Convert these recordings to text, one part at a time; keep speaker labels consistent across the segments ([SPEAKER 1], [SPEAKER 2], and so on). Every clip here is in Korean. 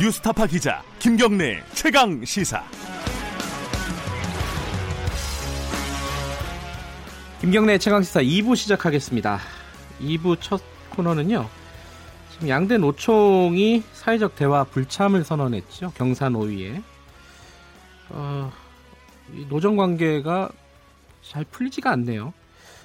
[SPEAKER 1] 뉴스타파 기자 김경래 최강 시사.
[SPEAKER 2] 김경래 최강 시사 2부 시작하겠습니다. 2부 첫 코너는요. 지금 양대 노총이 사회적 대화 불참을 선언했죠. 경산 5위에. 어, 노정 관계가 잘 풀리지가 않네요.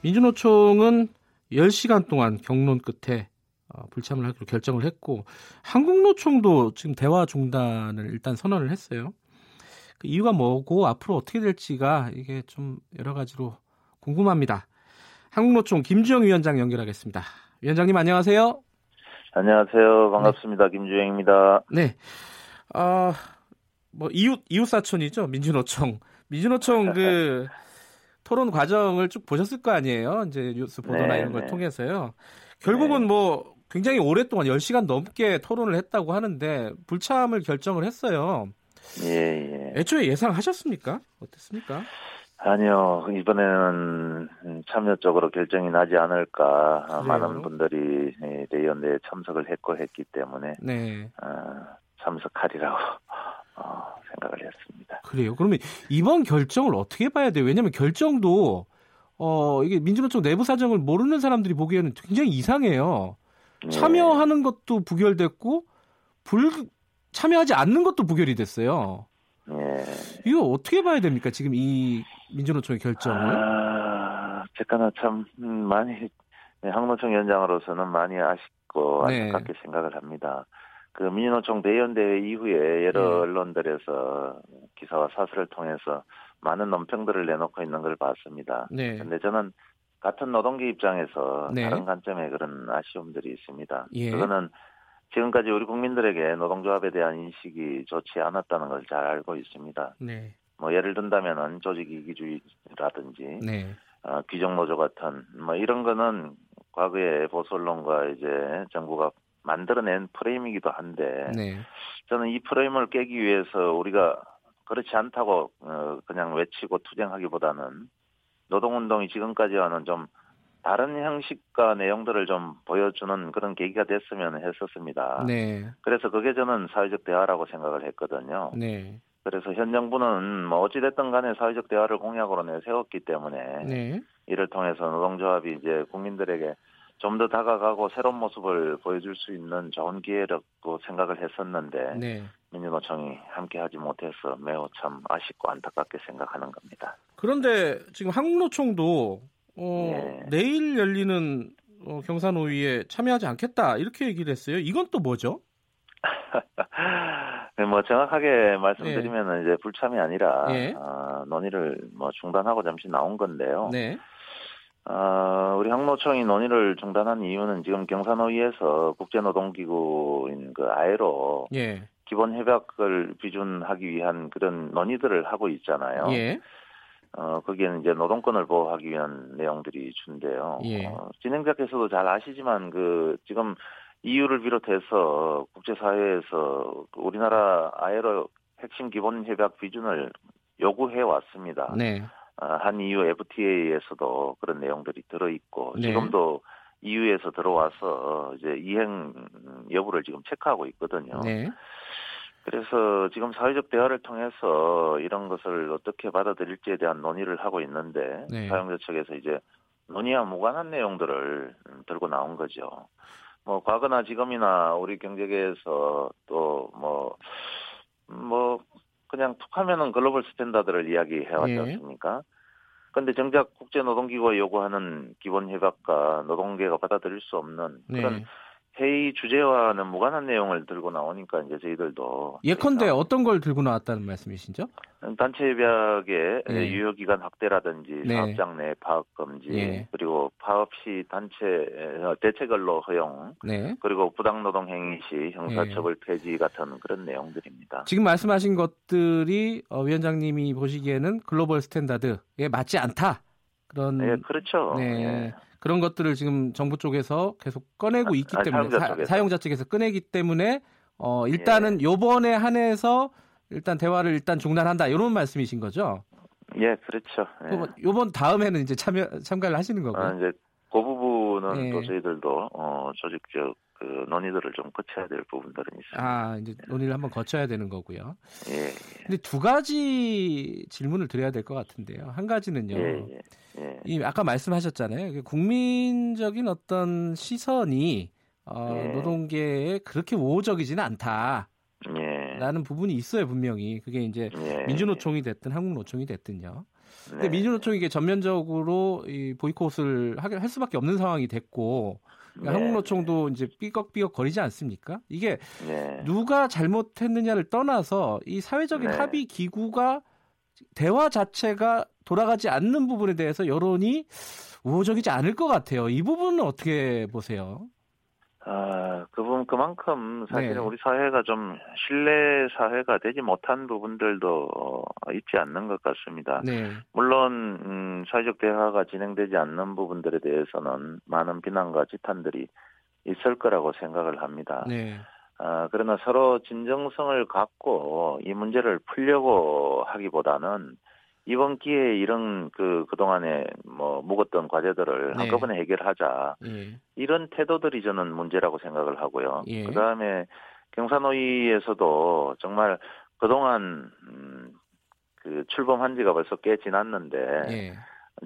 [SPEAKER 2] 민주노총은 10시간 동안 경론 끝에 어, 불참을 하기로 결정을 했고 한국노총도 지금 대화 중단을 일단 선언을 했어요. 그 이유가 뭐고 앞으로 어떻게 될지가 이게 좀 여러 가지로 궁금합니다. 한국노총 김주영 위원장 연결하겠습니다. 위원장님 안녕하세요.
[SPEAKER 3] 안녕하세요. 반갑습니다. 네. 김주영입니다.
[SPEAKER 2] 네. 어, 뭐 이웃 이웃 사촌이죠 민주노총. 민주노총 그 토론 과정을 쭉 보셨을 거 아니에요. 이제 뉴스 보도나 네, 이런 걸 네. 통해서요. 결국은 네. 뭐 굉장히 오랫동안 10시간 넘게 토론을 했다고 하는데 불참을 결정을 했어요. 예, 예. 애초에 예상하셨습니까? 어땠습니까?
[SPEAKER 3] 아니요. 이번에는 참여적으로 결정이 나지 않을까. 그래요? 많은 분들이 대연대에 참석을 했고 했기 때문에 네. 어, 참석하리라고 어, 생각을 했습니다.
[SPEAKER 2] 그래요. 그러면 이번 결정을 어떻게 봐야 돼요? 왜냐하면 결정도 어, 이게 민주노총 내부 사정을 모르는 사람들이 보기에는 굉장히 이상해요. 네. 참여하는 것도 부결됐고 불 참여하지 않는 것도 부결이 됐어요. 네. 이거 어떻게 봐야 됩니까? 지금 이 민주노총의 결정을?
[SPEAKER 3] 아, 제가는 참 음, 많이 네, 항노총 위원장으로서는 많이 아쉽고 네. 안타깝게 생각을 합니다. 그 민주노총 대연대회 이후에 여러 네. 언론들에서 기사와 사설을 통해서 많은 논평들을 내놓고 있는 걸 봤습니다. 네. 근데 저는 같은 노동계 입장에서 네. 다른 관점의 그런 아쉬움들이 있습니다. 예. 그거는 지금까지 우리 국민들에게 노동조합에 대한 인식이 좋지 않았다는 걸 잘 알고 있습니다. 네. 뭐 예를 든다면은 조직 이기주의라든지 네. 어, 귀족노조 같은 뭐 이런 거는 과거에 보수 언론과 이제 정부가 만들어낸 프레임이기도 한데 네. 저는 이 프레임을 깨기 위해서 우리가 그렇지 않다고 어, 그냥 외치고 투쟁하기보다는 노동운동이 지금까지와는 좀 다른 형식과 내용들을 좀 보여주는 그런 계기가 됐으면 했었습니다. 네. 그래서 그게 저는 사회적 대화라고 생각을 했거든요. 네. 그래서 현 정부는 뭐 어찌됐든 간에 사회적 대화를 공약으로 내세웠기 때문에 네. 이를 통해서 노동조합이 이제 국민들에게 좀 더 다가가고 새로운 모습을 보여줄 수 있는 좋은 기회라고 생각을 했었는데 네. 민주노총이 함께하지 못해서 매우 참 아쉽고 안타깝게 생각하는 겁니다.
[SPEAKER 2] 그런데 지금 한국노총도 어, 네. 내일 열리는 어, 경산오위에 참여하지 않겠다 이렇게 얘기를 했어요. 이건 또 뭐죠?
[SPEAKER 3] 네, 뭐 정확하게 말씀드리면 네. 이제 불참이 아니라 네. 어, 논의를 뭐 중단하고 잠시 나온 건데요. 네. 어, 우리 항노총이 논의를 중단한 이유는 지금 경산호위에서 국제노동기구인 그 아에로 예. 기본 협약을 비준하기 위한 그런 논의들을 하고 있잖아요. 예. 어, 거기에는 이제 노동권을 보호하기 위한 내용들이 준대요. 예. 어, 진행자께서도 잘 아시지만 그 지금 EU를 비롯해서 국제사회에서 우리나라 아에로 핵심 기본 협약 비준을 요구해 왔습니다. 네. 어, 한 EU FTA에서도 그런 내용들이 들어 있고 네. 지금도 EU에서 들어와서 이제 이행 여부를 지금 체크하고 있거든요. 네. 그래서 지금 사회적 대화를 통해서 이런 것을 어떻게 받아들일지에 대한 논의를 하고 있는데 네. 사용자 측에서 이제 논의와 무관한 내용들을 들고 나온 거죠. 뭐 과거나 지금이나 우리 경제계에서 또 뭐뭐 뭐 그냥 툭 하면은 global standard를 이야기해 왔지 예. 않습니까? 근데 정작 국제노동기구가 요구하는 기본 협약과 노동계가 받아들일 수 없는 그런 네. 회의 주제와는 무관한 내용을 들고 나오니까 이제 저희들도
[SPEAKER 2] 예컨대 어떤 걸 들고 나왔다는 말씀이신죠?
[SPEAKER 3] 단체 협약의 네. 유효 기간 확대라든지 네. 사업장 내 파업 금지 네. 그리고 파업 시 단체 대체근로 허용 네. 그리고 부당 노동 행위 시 형사처벌 네. 폐지 같은 그런 내용들입니다.
[SPEAKER 2] 지금 말씀하신 것들이 어, 위원장님이 보시기에는 global standard에 맞지 않다. 그런
[SPEAKER 3] 네, 그렇죠. 네.
[SPEAKER 2] 네. 그런 것들을 지금 정부 쪽에서 계속 꺼내고 아, 있기 아, 때문에 사용자, 사, 용자 측에서 꺼내기 때문에 어 일단은 예. 요번에 한해서 일단 대화를 일단 중단한다 이런 말씀이신 거죠?
[SPEAKER 3] 예, 그렇죠. 예.
[SPEAKER 2] 요번 다음에는 이제 참여 참가를 하시는 거고요. 아,
[SPEAKER 3] 이제 그 부분은 예. 또 저희들도 어 조직적 그 논의들을 좀 거쳐야 될 부분들은 있습니다.
[SPEAKER 2] 아 이제 논의를 한번 거쳐야 되는 거고요.
[SPEAKER 3] 예. 예.
[SPEAKER 2] 근데 두 가지 질문을 드려야 될 것 같은데요. 한 가지는요. 예, 예. 예. 이 아까 말씀하셨잖아요. 국민적인 어떤 시선이 어, 예. 노동계에 그렇게 우호적이지는 않다. 예. 라는 부분이 있어요 분명히 그게 이제 예. 민주노총이 됐든 한국노총이 됐든요. 근데 네. 민주노총이 이게 전면적으로 이 보이콧을 하게 할 수밖에 없는 상황이 됐고 그러니까 네. 한국노총도 이제 삐걱삐걱 거리지 않습니까? 이게 네. 누가 잘못했느냐를 떠나서 이 사회적인 네. 합의 기구가 대화 자체가 돌아가지 않는 부분에 대해서 여론이 우호적이지 않을 것 같아요. 이 부분은 어떻게 보세요?
[SPEAKER 3] 아, 그 부분 그만큼 사실은 네. 우리 사회가 좀 신뢰 사회가 되지 못한 부분들도 있지 않는 것 같습니다. 네. 물론 음, 사회적 대화가 진행되지 않는 부분들에 대해서는 많은 비난과 지탄들이 있을 거라고 생각을 합니다. 네. 아, 그러나 서로 진정성을 갖고 이 문제를 풀려고 하기보다는 이번 기회에 이런 그 그동안에 뭐 묵었던 과제들을 네. 한꺼번에 해결하자. 예. 이런 태도들이 저는 문제라고 생각을 하고요. 예. 그다음에 경산노위에서도 정말 그동안 음, 그 출범한 지가 벌써 꽤 지났는데 예.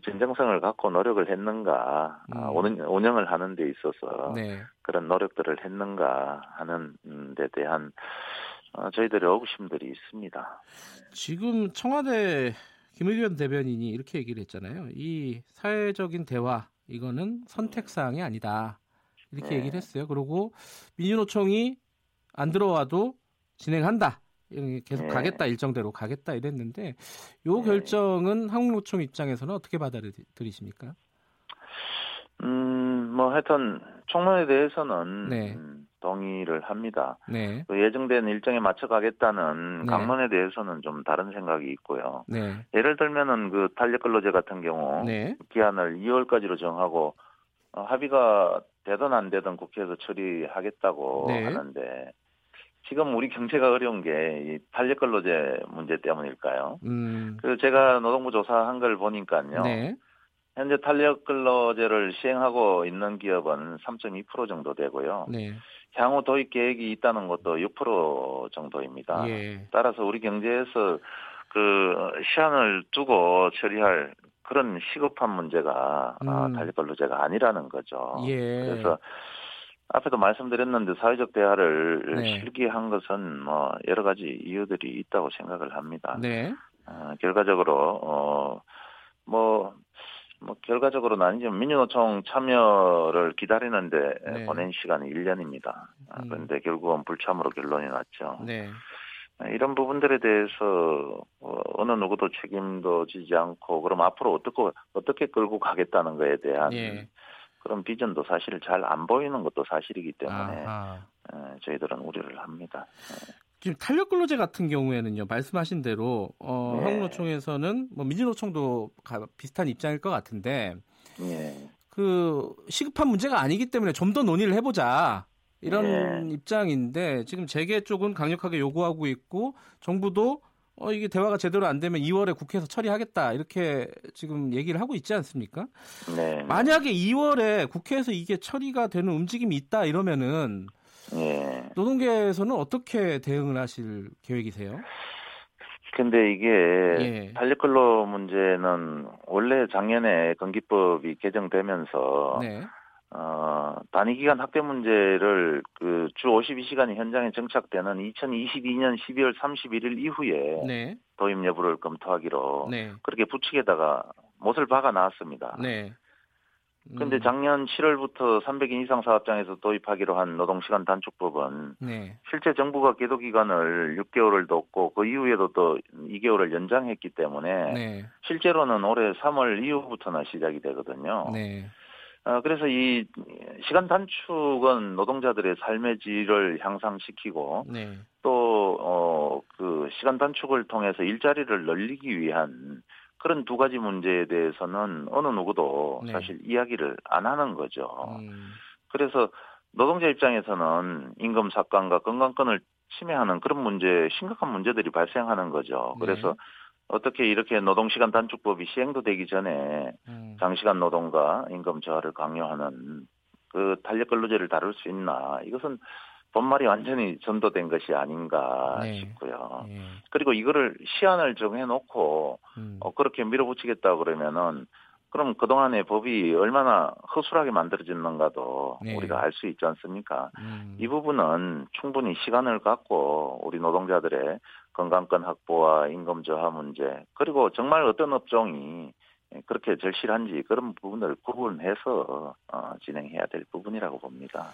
[SPEAKER 3] 진정성을 갖고 노력을 했는가 음. 아, 운영, 을 하는 데 있어서 네. 그런 노력들을 했는가 하는 데 대한 어, 저희들의 의구심들이 있습니다.
[SPEAKER 2] 지금 청와대 김의겸 대변인이 이렇게 얘기를 했잖아요. 이 사회적인 대화 이거는 선택 사항이 아니다. 이렇게 네. 얘기를 했어요. 그리고 민주노총이 안 들어와도 진행한다. 계속 네. 가겠다 일정대로 가겠다 이랬는데 요 네. 결정은 한국노총 입장에서는 어떻게 받아들이십니까?
[SPEAKER 3] 음, 뭐 하여튼 총론에 대해서는 네. 음, 동의를 합니다. 네. 그 예정된 일정에 맞춰 가겠다는 네. 강론에 대해서는 좀 다른 생각이 있고요. 네. 예를 들면은 그 탄력 근로제 같은 경우 네. 기한을 2월까지로 정하고 어, 합의가 되든 안 되든 국회에서 처리하겠다고 네. 하는데 지금 우리 경제가 어려운 게 이 탄력 근로제 문제 때문일까요? 음. 그 제가 노동부 조사한 걸 보니까요. 네. 현재 탄력 근로제를 시행하고 있는 기업은 3.2% 정도 되고요. 네. 향후 도입 계획이 있다는 것도 6% 정도입니다. 예. 따라서 우리 경제에서 그 시한을 두고 처리할 그런 시급한 문제가 음. 아, 탄력 근로제가 아니라는 거죠. 예. 그래서 앞에도 말씀드렸는데 사회적 대화를 네. 실기한 것은 뭐 여러 가지 이유들이 있다고 생각을 합니다. 네. 어, 결과적으로 어뭐 뭐 결과적으로는 아니지만 민주노총 참여를 기다리는데 네. 보낸 시간이 1년입니다. 아, 음. 그런데 결국은 불참으로 결론이 났죠. 네. 아, 이런 부분들에 대해서 어, 어느 누구도 책임도 지지 않고 그럼 앞으로 어떻게 어떻게 끌고 가겠다는 것에 대한 네. 그런 비전도 사실 잘 안 보이는 것도 사실이기 때문에 아하. 저희들은 우려를 합니다. 네.
[SPEAKER 2] 지금 탄력 근로제 같은 경우에는요 말씀하신 대로 어, 네. 한국노총에서는 뭐 민주노총도 비슷한 입장일 것 같은데 네. 그 시급한 문제가 아니기 때문에 좀 더 논의를 해보자 이런 네. 입장인데 지금 재계 쪽은 강력하게 요구하고 있고 정부도 어, 이게 대화가 제대로 안 되면 2월에 국회에서 처리하겠다 이렇게 지금 얘기를 하고 있지 않습니까? 네. 만약에 2월에 국회에서 이게 처리가 되는 움직임이 있다 이러면은 예. 노동계에서는 어떻게 대응을 하실 계획이세요?
[SPEAKER 3] 근데 이게 예. 탄력근로 문제는 원래 작년에 건기법이 개정되면서 네. 어, 단위기간 학대 문제를 그 주 52시간이 현장에 정착되는 2022년 12월 31일 이후에 네. 도입 여부를 검토하기로 네. 그렇게 부칙에다가 못을 박아 놨습니다. 네. 근데 음. 작년 7월부터 300인 이상 사업장에서 도입하기로 한 노동시간 단축법은 네. 실제 정부가 계도 기간을 6개월을 뒀고 그 이후에도 또 2개월을 연장했기 때문에 네. 실제로는 올해 3월 이후부터나 시작이 되거든요. 네. 어, 그래서 이 시간 단축은 노동자들의 삶의 질을 향상시키고 네. 또, 어, 그 시간 단축을 통해서 일자리를 늘리기 위한 그런 두 가지 문제에 대해서는 어느 누구도 네. 사실 이야기를 안 하는 거죠. 음. 그래서 노동자 입장에서는 임금 삭감과 건강권을 침해하는 그런 문제, 심각한 문제들이 발생하는 거죠. 네. 그래서 네. 어떻게 이렇게 노동시간 단축법이 시행도 되기 전에 음. 장시간 노동과 임금 저하를 강요하는 그 탄력 근로제를 다룰 수 있나? 이것은 본말이 완전히 전도된 것이 아닌가 네. 싶고요. 네. 그리고 이거를 시한을 정해놓고 음. 어, 그렇게 밀어붙이겠다 그러면은 그럼 그동안의 법이 얼마나 허술하게 만들어졌는가도 네. 우리가 알 수 있지 않습니까? 음. 이 부분은 충분히 시간을 갖고 우리 노동자들의 건강권 확보와 임금 저하 문제 그리고 정말 어떤 업종이 그렇게 절실한지 그런 부분을 구분해서 어, 진행해야 될 부분이라고 봅니다.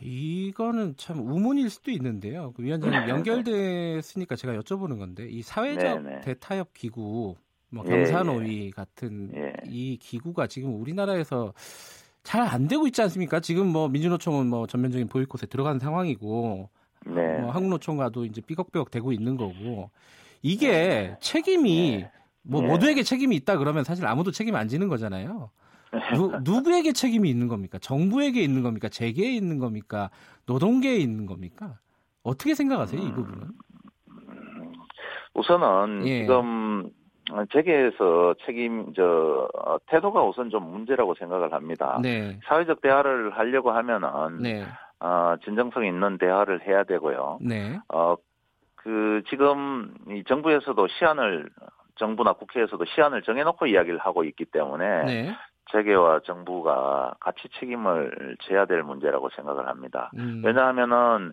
[SPEAKER 2] 이거는 참 우문일 수도 있는데요. 그 위원장님 네. 연결됐으니까 제가 여쭤보는 건데 이 사회적 네네. 대타협 기구, 뭐 예, 경산오위 예, 예. 같은 예. 이 기구가 지금 우리나라에서 잘 안 되고 있지 않습니까? 지금 뭐 민주노총은 뭐 전면적인 보이콧에 들어간 상황이고, 네. 뭐 한국노총과도 이제 삐걱삐걱 되고 있는 거고, 이게 네. 책임이 네. 뭐 네. 모두에게 책임이 있다 그러면 사실 아무도 책임 안 지는 거잖아요. 누, 누구에게 책임이 있는 겁니까? 정부에게 있는 겁니까? 재계에 있는 겁니까? 노동계에 있는 겁니까? 어떻게 생각하세요, 이 부분은?
[SPEAKER 3] 우선은 예. 지금 재계에서 책임 저 태도가 우선 좀 문제라고 생각을 합니다. 네. 사회적 대화를 하려고 하면은 네. 어, 진정성 있는 대화를 해야 되고요. 네. 어, 그 지금 이 정부에서도 시한을 정부나 국회에서도 시한을 정해놓고 이야기를 하고 있기 때문에 네. 재계와 정부가 같이 책임을 져야 될 문제라고 생각을 합니다. 음. 왜냐하면은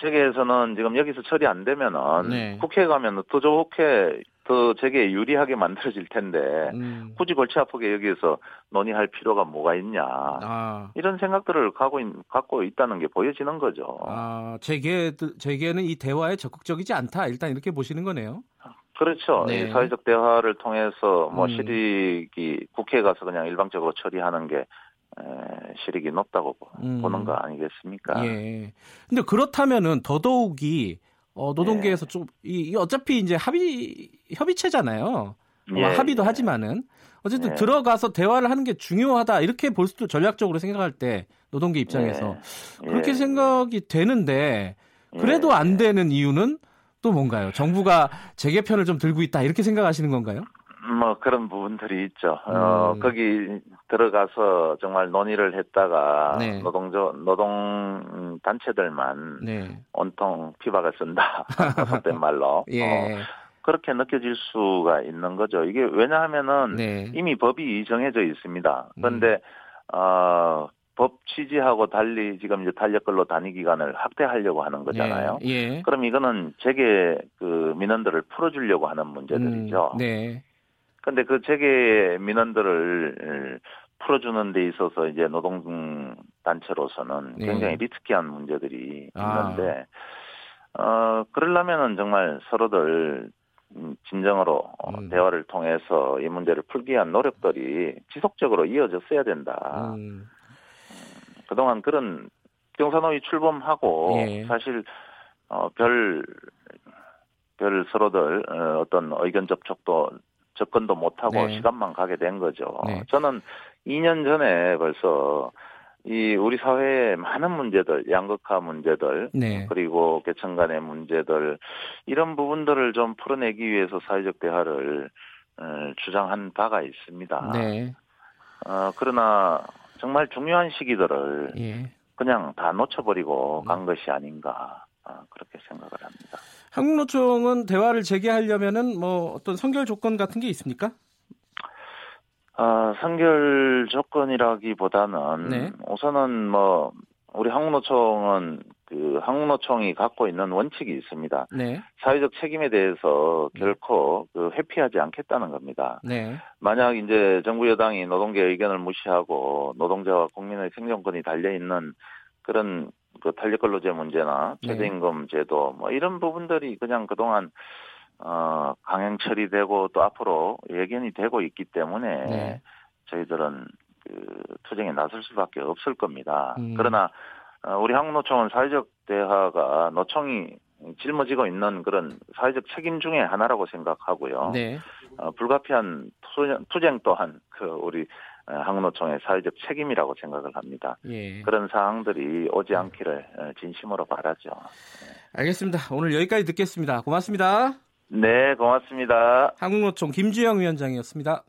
[SPEAKER 3] 재계에서는 지금 여기서 처리 안 되면은 네. 국회에 가면 더 좋게 더 재계에 유리하게 만들어질 텐데 음. 굳이 골치 아프게 여기에서 논의할 필요가 뭐가 있냐 아. 이런 생각들을 갖고, 있, 갖고 있다는 게 보여지는 거죠.
[SPEAKER 2] 아 재계 재계는 이 대화에 적극적이지 않다 일단 이렇게 보시는 거네요.
[SPEAKER 3] 그렇죠. 네. 사회적 대화를 통해서 뭐 음. 실익이 국회에 가서 그냥 일방적으로 처리하는 게 에, 실익이 높다고 음. 보는 거 아니겠습니까?
[SPEAKER 2] 예. 근데 그렇다면은 더더욱이 어, 노동계에서 네. 좀, 이, 어차피 이제 합의, 협의체잖아요. 예. 합의도 하지만은. 어쨌든 예. 들어가서 대화를 하는 게 중요하다. 이렇게 볼 수도 전략적으로 생각할 때, 노동계 입장에서. 예. 그렇게 예. 생각이 되는데, 그래도 안 되는 이유는 또 뭔가요? 정부가 재개 편을 좀 들고 있다 이렇게 생각하시는 건가요?
[SPEAKER 3] 뭐 그런 부분들이 있죠. 어, 음. 어, 거기 들어가서 정말 논의를 했다가 네. 노동조 노동 단체들만 네. 온통 피박을 쓴다. 속된 말로. 예. 어, 그렇게 느껴질 수가 있는 거죠. 이게 왜냐하면은 네. 이미 법이 정해져 있습니다. 그런데 음. 어, 법 취지하고 달리 지금 이제 탄력근로 단위 기간을 확대하려고 하는 거잖아요. 예, 예. 그럼 이거는 재계 그 민원들을 풀어주려고 하는 문제들이죠. 음, 네. 근데 그 재계 민원들을 풀어주는 데 있어서 이제 노동 단체로서는 네. 굉장히 리스키한 문제들이 아. 있는데 어 그러려면은 정말 서로들 진정으로 음. 대화를 통해서 이 문제를 풀기 위한 노력들이 지속적으로 이어졌어야 된다. 음. 그동안 그런 경산호위 출범하고 예. 사실 어, 별, 별 서로들 어, 어떤 의견 접촉도 접근도 못하고 네. 시간만 가게 된 거죠. 네. 저는 2년 전에 벌써 이 우리 사회의 많은 문제들, 양극화 문제들, 네. 그리고 계층 간의 문제들 이런 부분들을 좀 풀어내기 위해서 사회적 대화를 어, 주장한 바가 있습니다. 네. 어, 그러나 정말 중요한 시기들을 예. 그냥 다 놓쳐버리고 음. 간 것이 아닌가 아, 그렇게 생각을 합니다.
[SPEAKER 2] 한국노총은 대화를 재개하려면은 뭐 어떤 선결 조건 같은 게 있습니까?
[SPEAKER 3] 아, 선결 조건이라기보다는 네. 우선은 뭐 우리 한국노총은 그 한국노총이 갖고 있는 원칙이 있습니다. 네. 사회적 책임에 대해서 결코 그 회피하지 않겠다는 겁니다. 네. 만약 이제 정부 여당이 노동계 의견을 무시하고 노동자와 국민의 생존권이 달려 있는 그런 그 탄력 근로제 문제나 네. 최저임금 제도 뭐 이런 부분들이 그냥 그동안 어 강행 처리되고 또 앞으로 예견이 되고 있기 때문에 네. 저희들은 그 투쟁에 나설 수밖에 없을 겁니다. 음. 그러나 어, 우리 한국노총은 사회적 대화가 노총이 짊어지고 있는 그런 사회적 책임 중의 하나라고 생각하고요. 네. 어, 불가피한 투쟁, 투쟁 또한 그 우리 어, 한국노총의 사회적 책임이라고 생각을 합니다. 예. 그런 사항들이 오지 않기를 어, 진심으로 바라죠.
[SPEAKER 2] 알겠습니다. 오늘 여기까지 듣겠습니다. 고맙습니다.
[SPEAKER 3] 네, 고맙습니다.
[SPEAKER 2] 한국노총 김주영 위원장이었습니다.